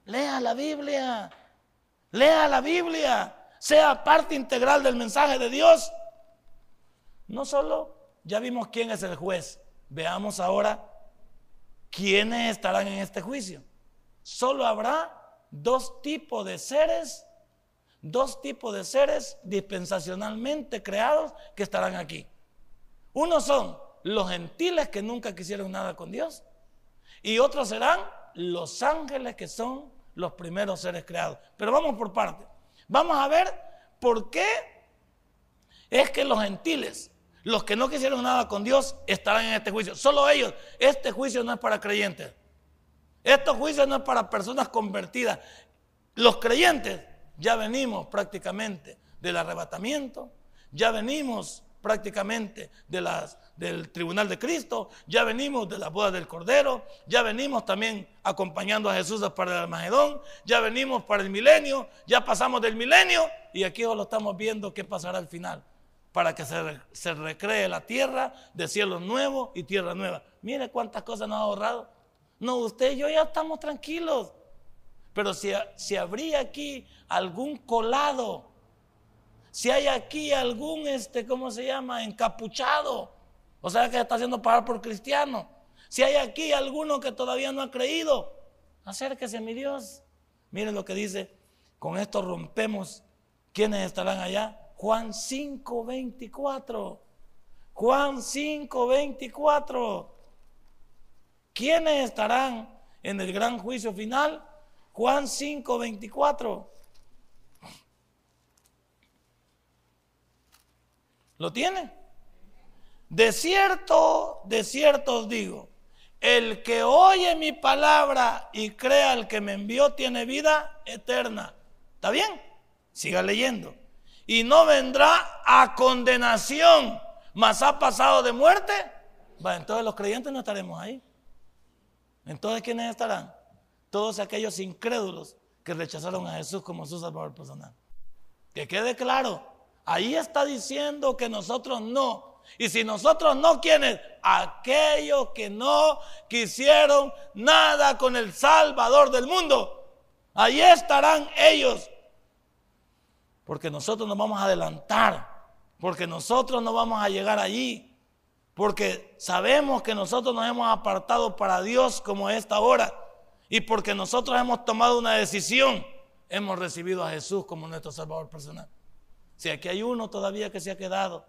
Lea la Biblia. Lea la Biblia. Sea parte integral del mensaje de Dios. No solo ya vimos quién es el juez. Veamos ahora quiénes estarán en este juicio. Solo habrá dos tipos de seres dos tipos de seres dispensacionalmente creados que estarán aquí. Uno son los gentiles que nunca quisieron nada con Dios y otros serán los ángeles que son los primeros seres creados. Pero vamos por parte. Vamos a ver por qué es que los gentiles, los que no quisieron nada con Dios, estarán en este juicio. Solo ellos. Este juicio no es para creyentes. Este juicio no es para personas convertidas. Los creyentes ya venimos prácticamente del arrebatamiento, ya venimos prácticamente del tribunal de Cristo, ya venimos de la boda del Cordero, ya venimos también acompañando a Jesús para el Armagedón, ya venimos para el milenio, ya pasamos del milenio y aquí lo estamos viendo qué pasará al final, para que se, se recree la tierra de cielos nuevos y tierra nueva. Mire cuántas cosas nos ha ahorrado. No, usted y yo ya estamos tranquilos. Pero si, si habría aquí algún colado, si hay aquí algún, este, ¿cómo se llama? Encapuchado, o sea que está haciendo pagar por cristiano. Si hay aquí alguno que todavía no ha creído, acérquese, mi Dios. Miren lo que dice, con esto rompemos. ¿Quiénes estarán allá? Juan 5, 24. Juan 5, 24. ¿Quiénes estarán en el gran juicio final? Juan 5, 24. ¿Lo tiene? De cierto, de cierto os digo, el que oye mi palabra y crea al que me envió tiene vida eterna. ¿Está bien? Siga leyendo. Y no vendrá a condenación, mas ha pasado de muerte. Va, entonces los creyentes no estaremos ahí. Entonces, ¿quiénes estarán? todos aquellos incrédulos que rechazaron a Jesús como su Salvador personal. Que quede claro, ahí está diciendo que nosotros no. Y si nosotros no, ¿quiénes? Aquellos que no quisieron nada con el Salvador del mundo. Ahí estarán ellos. Porque nosotros nos vamos a adelantar. Porque nosotros no vamos a llegar allí. Porque sabemos que nosotros nos hemos apartado para Dios como esta hora. Y porque nosotros hemos tomado una decisión, hemos recibido a Jesús como nuestro Salvador personal. Si aquí hay uno todavía que se ha quedado,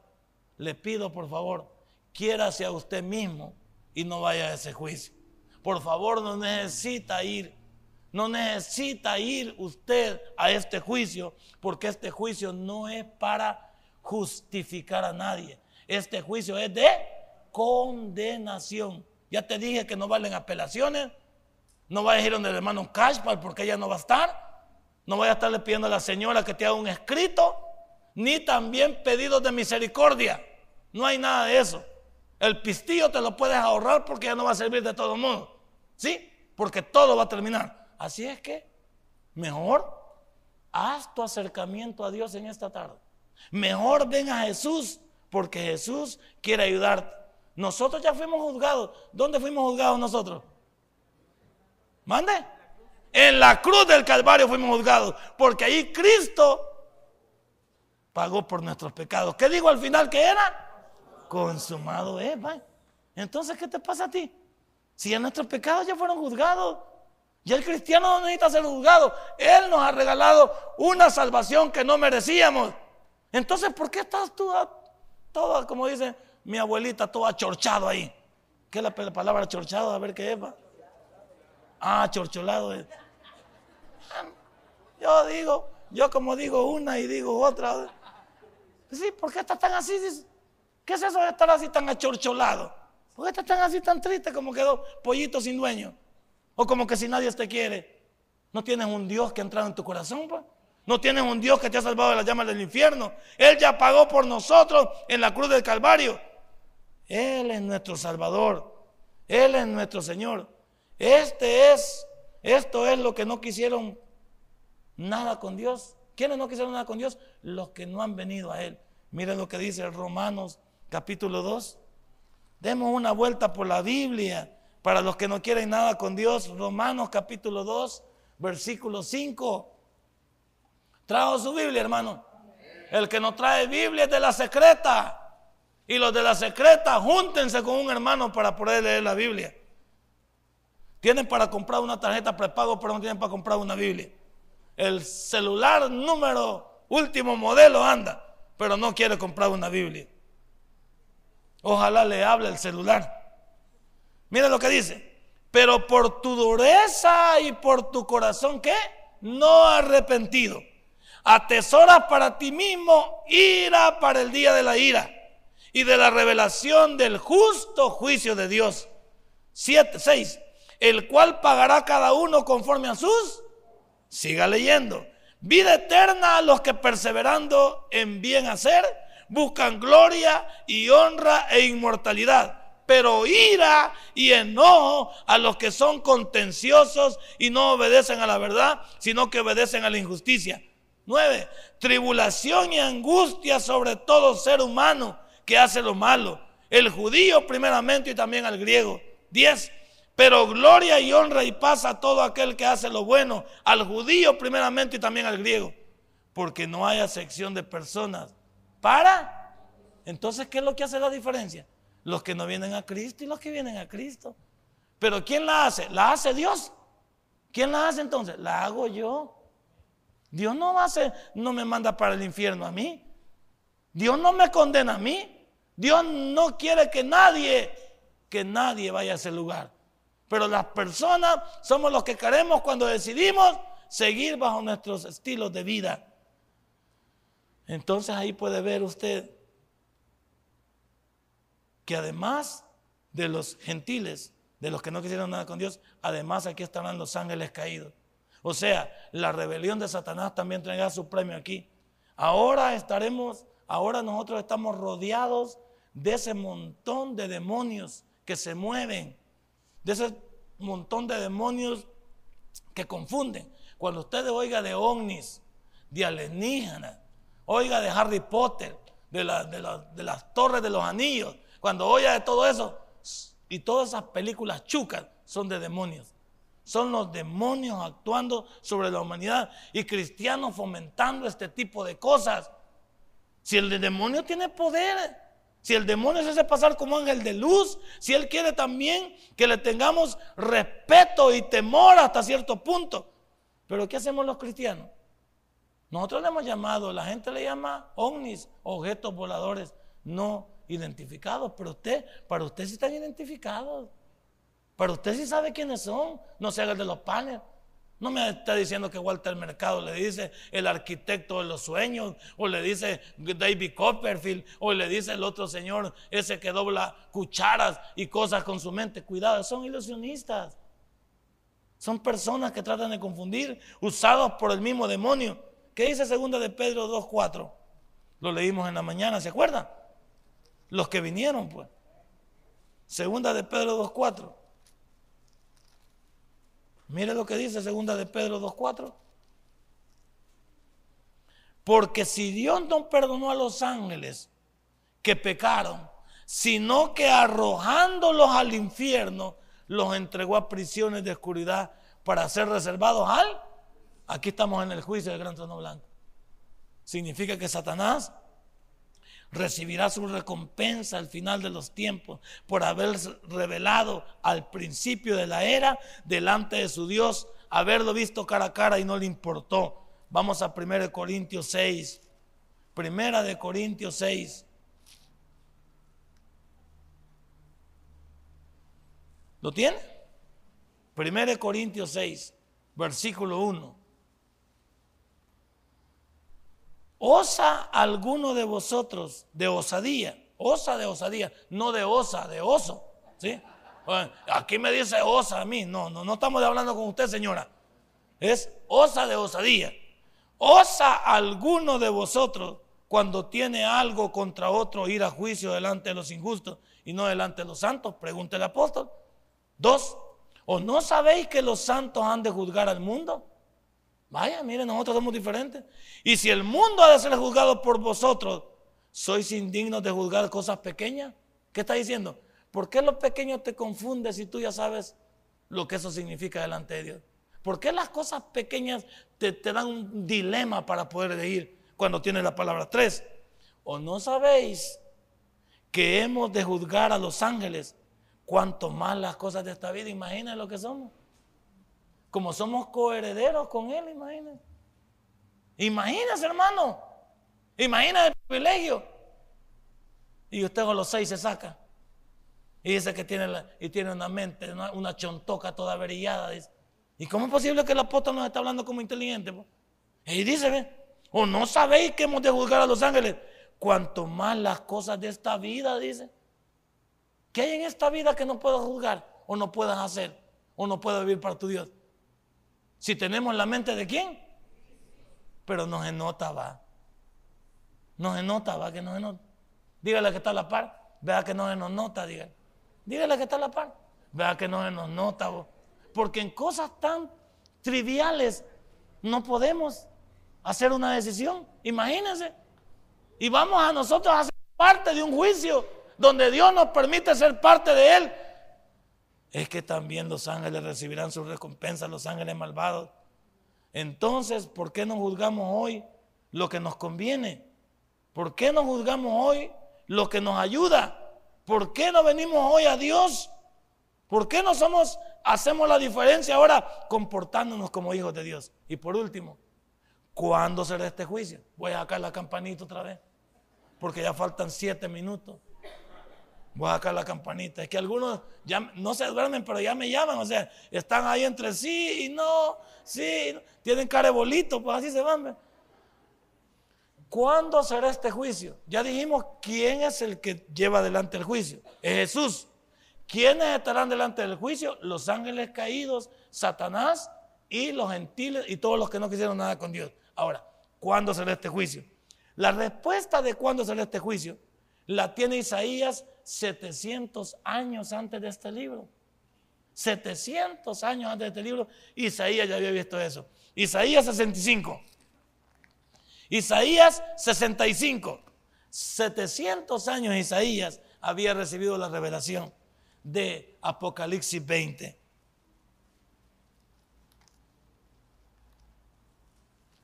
le pido por favor, quiérase a usted mismo y no vaya a ese juicio. Por favor, no necesita ir. No necesita ir usted a este juicio, porque este juicio no es para justificar a nadie. Este juicio es de condenación. Ya te dije que no valen apelaciones, no vayas a ir donde el hermano Cashpal porque ella no va a estar. No vaya a estarle pidiendo a la señora que te haga un escrito, ni también pedidos de misericordia. No hay nada de eso. El pistillo te lo puedes ahorrar porque ya no va a servir de todo modo. ¿Sí? Porque todo va a terminar. Así es que mejor haz tu acercamiento a Dios en esta tarde. Mejor ven a Jesús porque Jesús quiere ayudarte. Nosotros ya fuimos juzgados. ¿Dónde fuimos juzgados nosotros? ¿Mande? En la cruz del Calvario fuimos juzgados. Porque ahí Cristo pagó por nuestros pecados. ¿Qué digo al final que era? Consumado es, Entonces, ¿qué te pasa a ti? Si ya nuestros pecados ya fueron juzgados. Ya el cristiano no necesita ser juzgado. Él nos ha regalado una salvación que no merecíamos. Entonces, ¿por qué estás tú todo, como dice mi abuelita, todo achorchado ahí? ¿Qué es la palabra achorchado? A ver qué es. Ah, chorcholado es. Yo digo, yo como digo una y digo otra. Sí, ¿por qué estás tan así? ¿Qué es eso de estar así tan achorcholado? ¿Por qué estás tan así tan triste como quedó pollito sin dueño? O como que si nadie te quiere. ¿No tienes un Dios que ha entrado en tu corazón? Pues? ¿No tienes un Dios que te ha salvado de las llamas del infierno? Él ya pagó por nosotros en la cruz del Calvario. Él es nuestro Salvador. Él es nuestro Señor. Este es, esto es lo que no quisieron nada con Dios. ¿Quiénes no quisieron nada con Dios? Los que no han venido a Él. Miren lo que dice Romanos capítulo 2. Demos una vuelta por la Biblia para los que no quieren nada con Dios. Romanos capítulo 2, versículo 5. Trajo su Biblia, hermano. El que no trae Biblia es de la secreta. Y los de la secreta, júntense con un hermano para poder leer la Biblia. Tienen para comprar una tarjeta prepago, pero no tienen para comprar una Biblia. El celular número último modelo anda, pero no quiere comprar una Biblia. Ojalá le hable el celular. Mira lo que dice. Pero por tu dureza y por tu corazón, ¿qué? No arrepentido. Atesoras para ti mismo ira para el día de la ira y de la revelación del justo juicio de Dios. 7, 6. El cual pagará cada uno conforme a sus. Siga leyendo. Vida eterna a los que perseverando en bien hacer buscan gloria y honra e inmortalidad, pero ira y enojo a los que son contenciosos y no obedecen a la verdad, sino que obedecen a la injusticia. 9. Tribulación y angustia sobre todo ser humano que hace lo malo. El judío primeramente y también al griego. 10. Pero gloria y honra y paz a todo aquel que hace lo bueno, al judío primeramente y también al griego. Porque no hay acepción de personas para. Entonces, ¿qué es lo que hace la diferencia? Los que no vienen a Cristo y los que vienen a Cristo. Pero ¿quién la hace? La hace Dios. ¿Quién la hace entonces? La hago yo. Dios no hace, no me manda para el infierno a mí. Dios no me condena a mí. Dios no quiere que nadie, que nadie vaya a ese lugar. Pero las personas somos los que queremos cuando decidimos seguir bajo nuestros estilos de vida. Entonces ahí puede ver usted que además de los gentiles, de los que no quisieron nada con Dios, además aquí estarán los ángeles caídos. O sea, la rebelión de Satanás también tendrá su premio aquí. Ahora estaremos, ahora nosotros estamos rodeados de ese montón de demonios que se mueven, de ese montón de demonios que confunden. Cuando usted oiga de ovnis, de alienígenas, Oiga de Harry Potter, de, de, las torres de los anillos. Cuando oiga de todo eso, y todas esas películas chucas son de demonios. Son los demonios actuando sobre la humanidad y cristianos fomentando este tipo de cosas. Si el demonio tiene poder, si el demonio se hace pasar como ángel de luz, si él quiere también que le tengamos respeto y temor hasta cierto punto. Pero ¿qué hacemos los cristianos? Nosotros le hemos llamado, la gente le llama ovnis, objetos voladores no identificados, pero usted, para usted sí están identificados. Para usted sí sabe quiénes son, no se haga de los panes. No me está diciendo que Walter Mercado le dice el arquitecto de los sueños, o le dice David Copperfield, o le dice el otro señor, ese que dobla cucharas y cosas con su mente. Cuidado, son ilusionistas. Son personas que tratan de confundir, usados por el mismo demonio. ¿Qué dice segunda de Pedro 2.4? Lo leímos en la mañana, ¿se acuerdan? los que vinieron, pues. Segunda de Pedro 2.4. Mire lo que dice segunda de Pedro 2.4. Porque si Dios no perdonó a los ángeles que pecaron, sino que arrojándolos al infierno, los entregó a prisiones de oscuridad para ser reservados al... Aquí estamos en el juicio del gran trono blanco. Significa que Satanás recibirá su recompensa al final de los tiempos por haber revelado al principio de la era delante de su Dios, haberlo visto cara a cara y no le importó. Vamos a 1 Corintios 6. Primera de Corintios 6. ¿Lo tiene? 1 Corintios 6, versículo 1. ¿Osa alguno de vosotros de osadía? Osa de osadía, no de osa, de oso. ¿sí? Aquí me dice osa a mí. No, no, no estamos hablando con usted, señora. Es osa de osadía. ¿Osa alguno de vosotros cuando tiene algo contra otro ir a juicio delante de los injustos y no delante de los santos? Pregunta el apóstol. Dos, ¿o no sabéis que los santos han de juzgar al mundo? Vaya, miren, nosotros somos diferentes. Y si el mundo ha de ser juzgado por vosotros, ¿sois indignos de juzgar cosas pequeñas? ¿Qué está diciendo? ¿Por qué lo pequeño te confunde si tú ya sabes lo que eso significa delante de Dios? ¿Por qué las cosas pequeñas te, dan un dilema para poder ir cuando tienes la palabra tres? ¿O no sabéis que hemos de juzgar a los ángeles Cuanto más las cosas de esta vida, imagínense lo que somos. Como somos coherederos con Él, imagínense. Imagínense, hermano. Imagínense el privilegio. Y usted con los seis se saca. Y dice que tiene, una mente, una, chontoca toda averillada. ¿Y cómo es posible que el apóstol nos está hablando como inteligente? Y dice, o no sabéis que hemos de juzgar a los ángeles. Cuanto más las cosas de esta vida, dice. ¿Qué hay en esta vida que no puedas juzgar o no puedas hacer o no puedas vivir para tu Dios? Si tenemos la mente de quién, pero nos enota, va. Nos enota, va, que nos enota. Dígale que está a la par, vea que no se nos nota, dígale. Dígale que está a la par, vea que no se nos nota, vos. Porque en cosas tan triviales no podemos hacer una decisión. Imagínense. Y vamos a nosotros a ser parte de un juicio donde Dios nos permite ser parte de Él, es que también los ángeles recibirán su recompensa, los ángeles malvados. Entonces, ¿por qué no juzgamos hoy lo que nos conviene? ¿Por qué no juzgamos hoy lo que nos ayuda? ¿Por qué no venimos hoy a Dios? ¿Por qué no somos, hacemos la diferencia ahora comportándonos como hijos de Dios? Y por último, ¿cuándo será este juicio? Voy a sacar la campanita otra vez, porque ya faltan siete minutos. Voy a sacar la campanita. Es que algunos ya no se duermen, pero ya me llaman. O sea, están ahí entre sí y no, sí. Tienen cara de bolito, pues así se van. ¿Cuándo será este juicio? Ya dijimos quién es el que lleva adelante el juicio. Es Jesús. ¿Quiénes estarán delante del juicio? Los ángeles caídos, Satanás y los gentiles y todos los que no quisieron nada con Dios. Ahora, ¿cuándo será este juicio? La respuesta de cuándo será este juicio la tiene Isaías 700 años antes de este libro. 700 años antes de este libro, Isaías ya había visto eso. Isaías 65. Isaías 65. 700 años Isaías había recibido la revelación de Apocalipsis 20.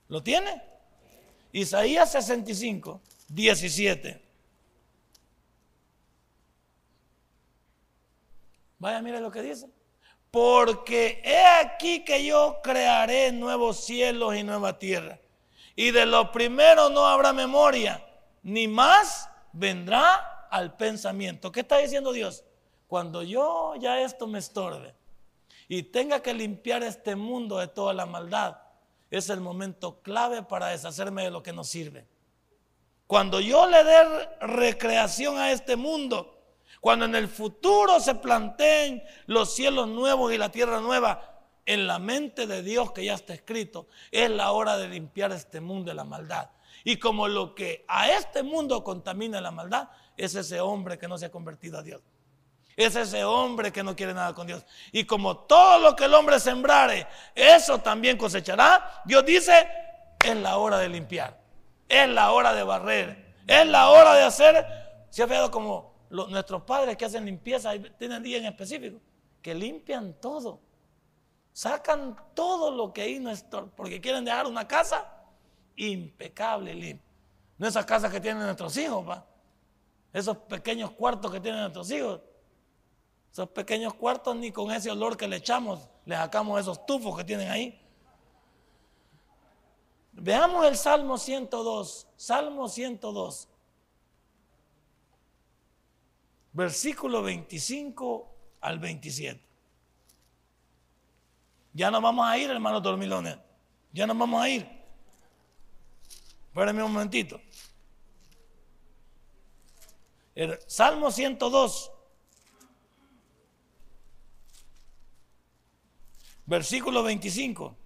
¿Lo tiene? Isaías 65, 17. Vaya, mire lo que dice. Porque he aquí que yo crearé nuevos cielos y nueva tierra. Y de lo primero no habrá memoria, ni más vendrá al pensamiento. ¿Qué está diciendo Dios? Cuando yo ya esto me estorbe y tenga que limpiar este mundo de toda la maldad, es el momento clave para deshacerme de lo que nos sirve. Cuando yo le dé recreación a este mundo, cuando en el futuro se planteen los cielos nuevos y la tierra nueva, en la mente de Dios que ya está escrito, es la hora de limpiar este mundo de la maldad. Y como lo que a este mundo contamina la maldad, es ese hombre que no se ha convertido a Dios. Es ese hombre que no quiere nada con Dios. Y como todo lo que el hombre sembrare, eso también cosechará, Dios dice, es la hora de limpiar. Es la hora de barrer. Es la hora de hacer. Se ha fijado como nuestros padres que hacen limpieza, tienen día en específico, que limpian todo. Sacan todo lo que no es, porque quieren dejar una casa impecable, limpia. No esas casas que tienen nuestros hijos. Esos pequeños cuartos que tienen nuestros hijos. Esos pequeños cuartos ni con ese olor que le echamos, le sacamos esos tufos que tienen ahí. Veamos el Salmo 102, Salmo 102, versículo 25 al 27. Ya nos vamos a ir, hermanos dormilones. Ya nos vamos a ir. Espérenme un momentito. El Salmo 102, versículo 25.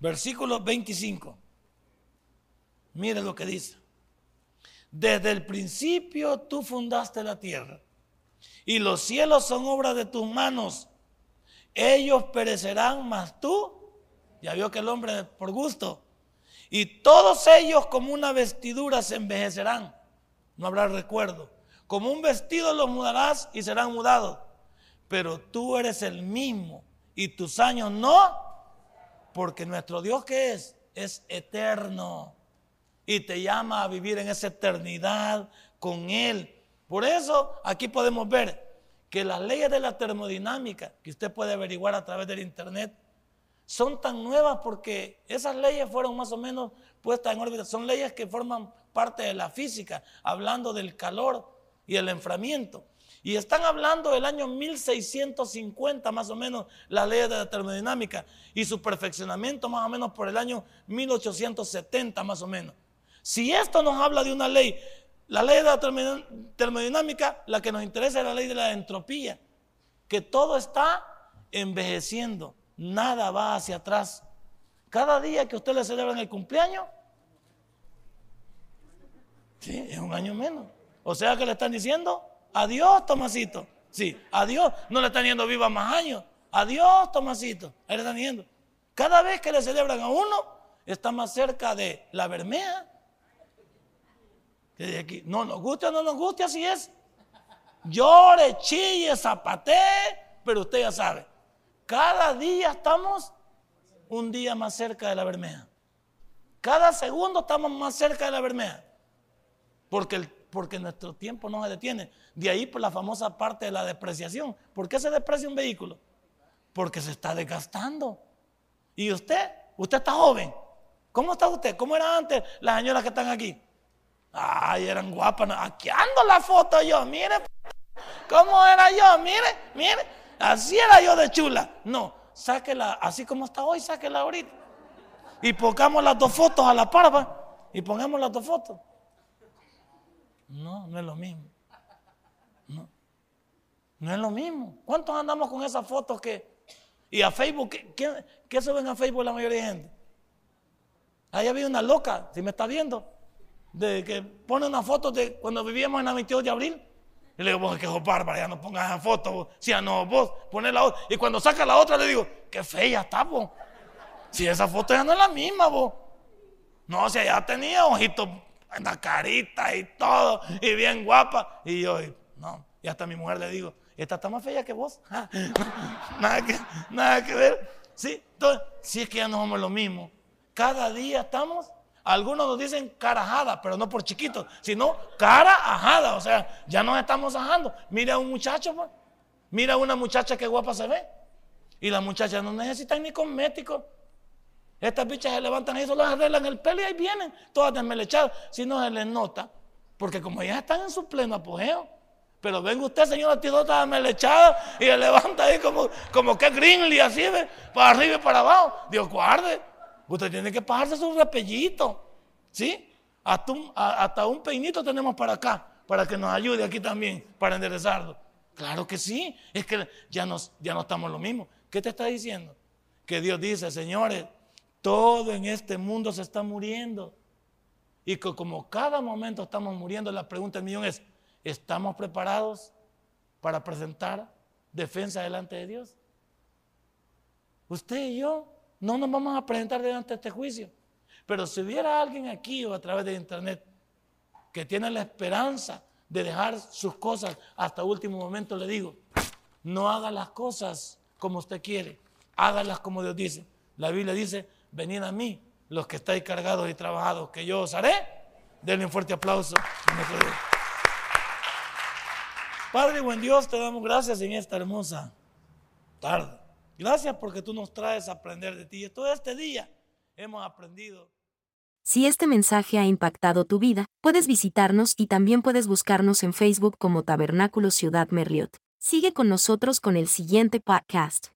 Versículo 25. Mire lo que dice. Desde el principio tú fundaste la tierra y los cielos son obra de tus manos. Ellos perecerán, mas tú, ya vio que el hombre por gusto, y todos ellos como una vestidura se envejecerán. No habrá recuerdo. Como un vestido los mudarás y serán mudados. Pero tú eres el mismo y tus años no porque nuestro Dios que es, es eterno. Y te llama a vivir en esa eternidad con Él. Por eso aquí podemos ver que las leyes de la termodinámica, que usted puede averiguar a través del Internet, son tan nuevas porque esas leyes fueron más o menos puestas en órbita. Son leyes que forman parte de la física, hablando del calor y el enfriamiento. Y están hablando del año 1650 más o menos las leyes de la termodinámica y su perfeccionamiento más o menos por el año 1870 más o menos. Si esto nos habla de una ley, la ley de la termodinámica, la que nos interesa es la ley de la entropía, que todo está envejeciendo, nada va hacia atrás. Cada día que usted le celebra en el cumpleaños, sí, es un año menos. O sea que le están diciendo, Adiós, Tomasito. Sí, adiós. No le están yendo viva más años. Adiós, Tomasito. Ahí le están yendo. Cada vez que le celebran a uno, está más cerca de la Bermea. No nos guste o no nos guste, así es. Llore, chille, zapatee, pero usted ya sabe. Cada día estamos un día más cerca de la Bermea. Cada segundo estamos más cerca de la Bermea. Porque porque nuestro tiempo no se detiene. De ahí por la famosa parte de la depreciación. ¿Por qué se deprecia un vehículo? Porque se está desgastando. ¿Y usted? Usted está joven. ¿Cómo está usted? ¿Cómo era antes las señoras que están aquí? Ay, eran guapas. Aquí ando la foto yo. Mire, ¿cómo era yo? Mire, mire. Así era yo de chula. No, sáquela así como está hoy, sáquela ahorita. Y pongamos las dos fotos a la par, y pongamos las dos fotos. No, no es lo mismo. No, no es lo mismo. ¿Cuántos andamos con esas fotos que... Y a Facebook, ¿qué, qué, suben a Facebook la mayoría de gente? Ahí había una loca, si me está viendo, de que pone una foto de cuando vivíamos en la 22 de abril. Y le digo, vos, que bárbara, ya no pongas esa foto. Si ya no, vos, pones la otra. Y cuando saca la otra, le digo, qué fea está, vos. Si esa foto ya no es la misma, vos. No, si ya tenía ojitos una carita y todo, y bien guapa. Y yo, no, y hasta mi mujer le digo, esta está más fea que vos. nada, que, nada que ver. Sí, entonces, si es que ya no somos lo mismo. Cada día estamos, algunos nos dicen carajada, pero no por chiquitos, sino cara ajada. O sea, ya nos estamos ajando. Mira a un muchacho, pues. Mira a una muchacha que guapa se ve. Y las muchachas no necesitan ni cosméticos. Estas bichas se levantan y solo arreglan el pelo y ahí vienen, todas desmelechadas. Si no se les nota, porque como ellas están en su pleno apogeo. Pero venga usted, señora Tidota, desmelechada y se levanta ahí como, como que Grinley, así, ¿ve? para arriba y para abajo. Dios guarde. Usted tiene que pasarse su repellito. ¿Sí? Hasta un, peinito tenemos para acá, para que nos ayude aquí también, para enderezarlo. Claro que sí, es que ya, nos, ya no estamos lo mismo. ¿Qué te está diciendo? Que Dios dice, señores, todo en este mundo se está muriendo. Y que como cada momento estamos muriendo, la pregunta millón es, ¿estamos preparados para presentar defensa delante de Dios? Usted y yo no nos vamos a presentar delante de este juicio. Pero si hubiera alguien aquí o a través de internet que tiene la esperanza de dejar sus cosas hasta último momento, le digo, no haga las cosas como usted quiere, hágalas como Dios dice. La Biblia dice, venid a mí, los que estáis cargados y trabajados, que yo os haré. Denle un fuerte aplauso. Padre, buen Dios, te damos gracias en esta hermosa tarde. Gracias porque tú nos traes a aprender de ti. Y todo este día hemos aprendido. Si este mensaje ha impactado tu vida, puedes visitarnos y también puedes buscarnos en Facebook como Tabernáculo Ciudad Merliot. Sigue con nosotros con el siguiente podcast.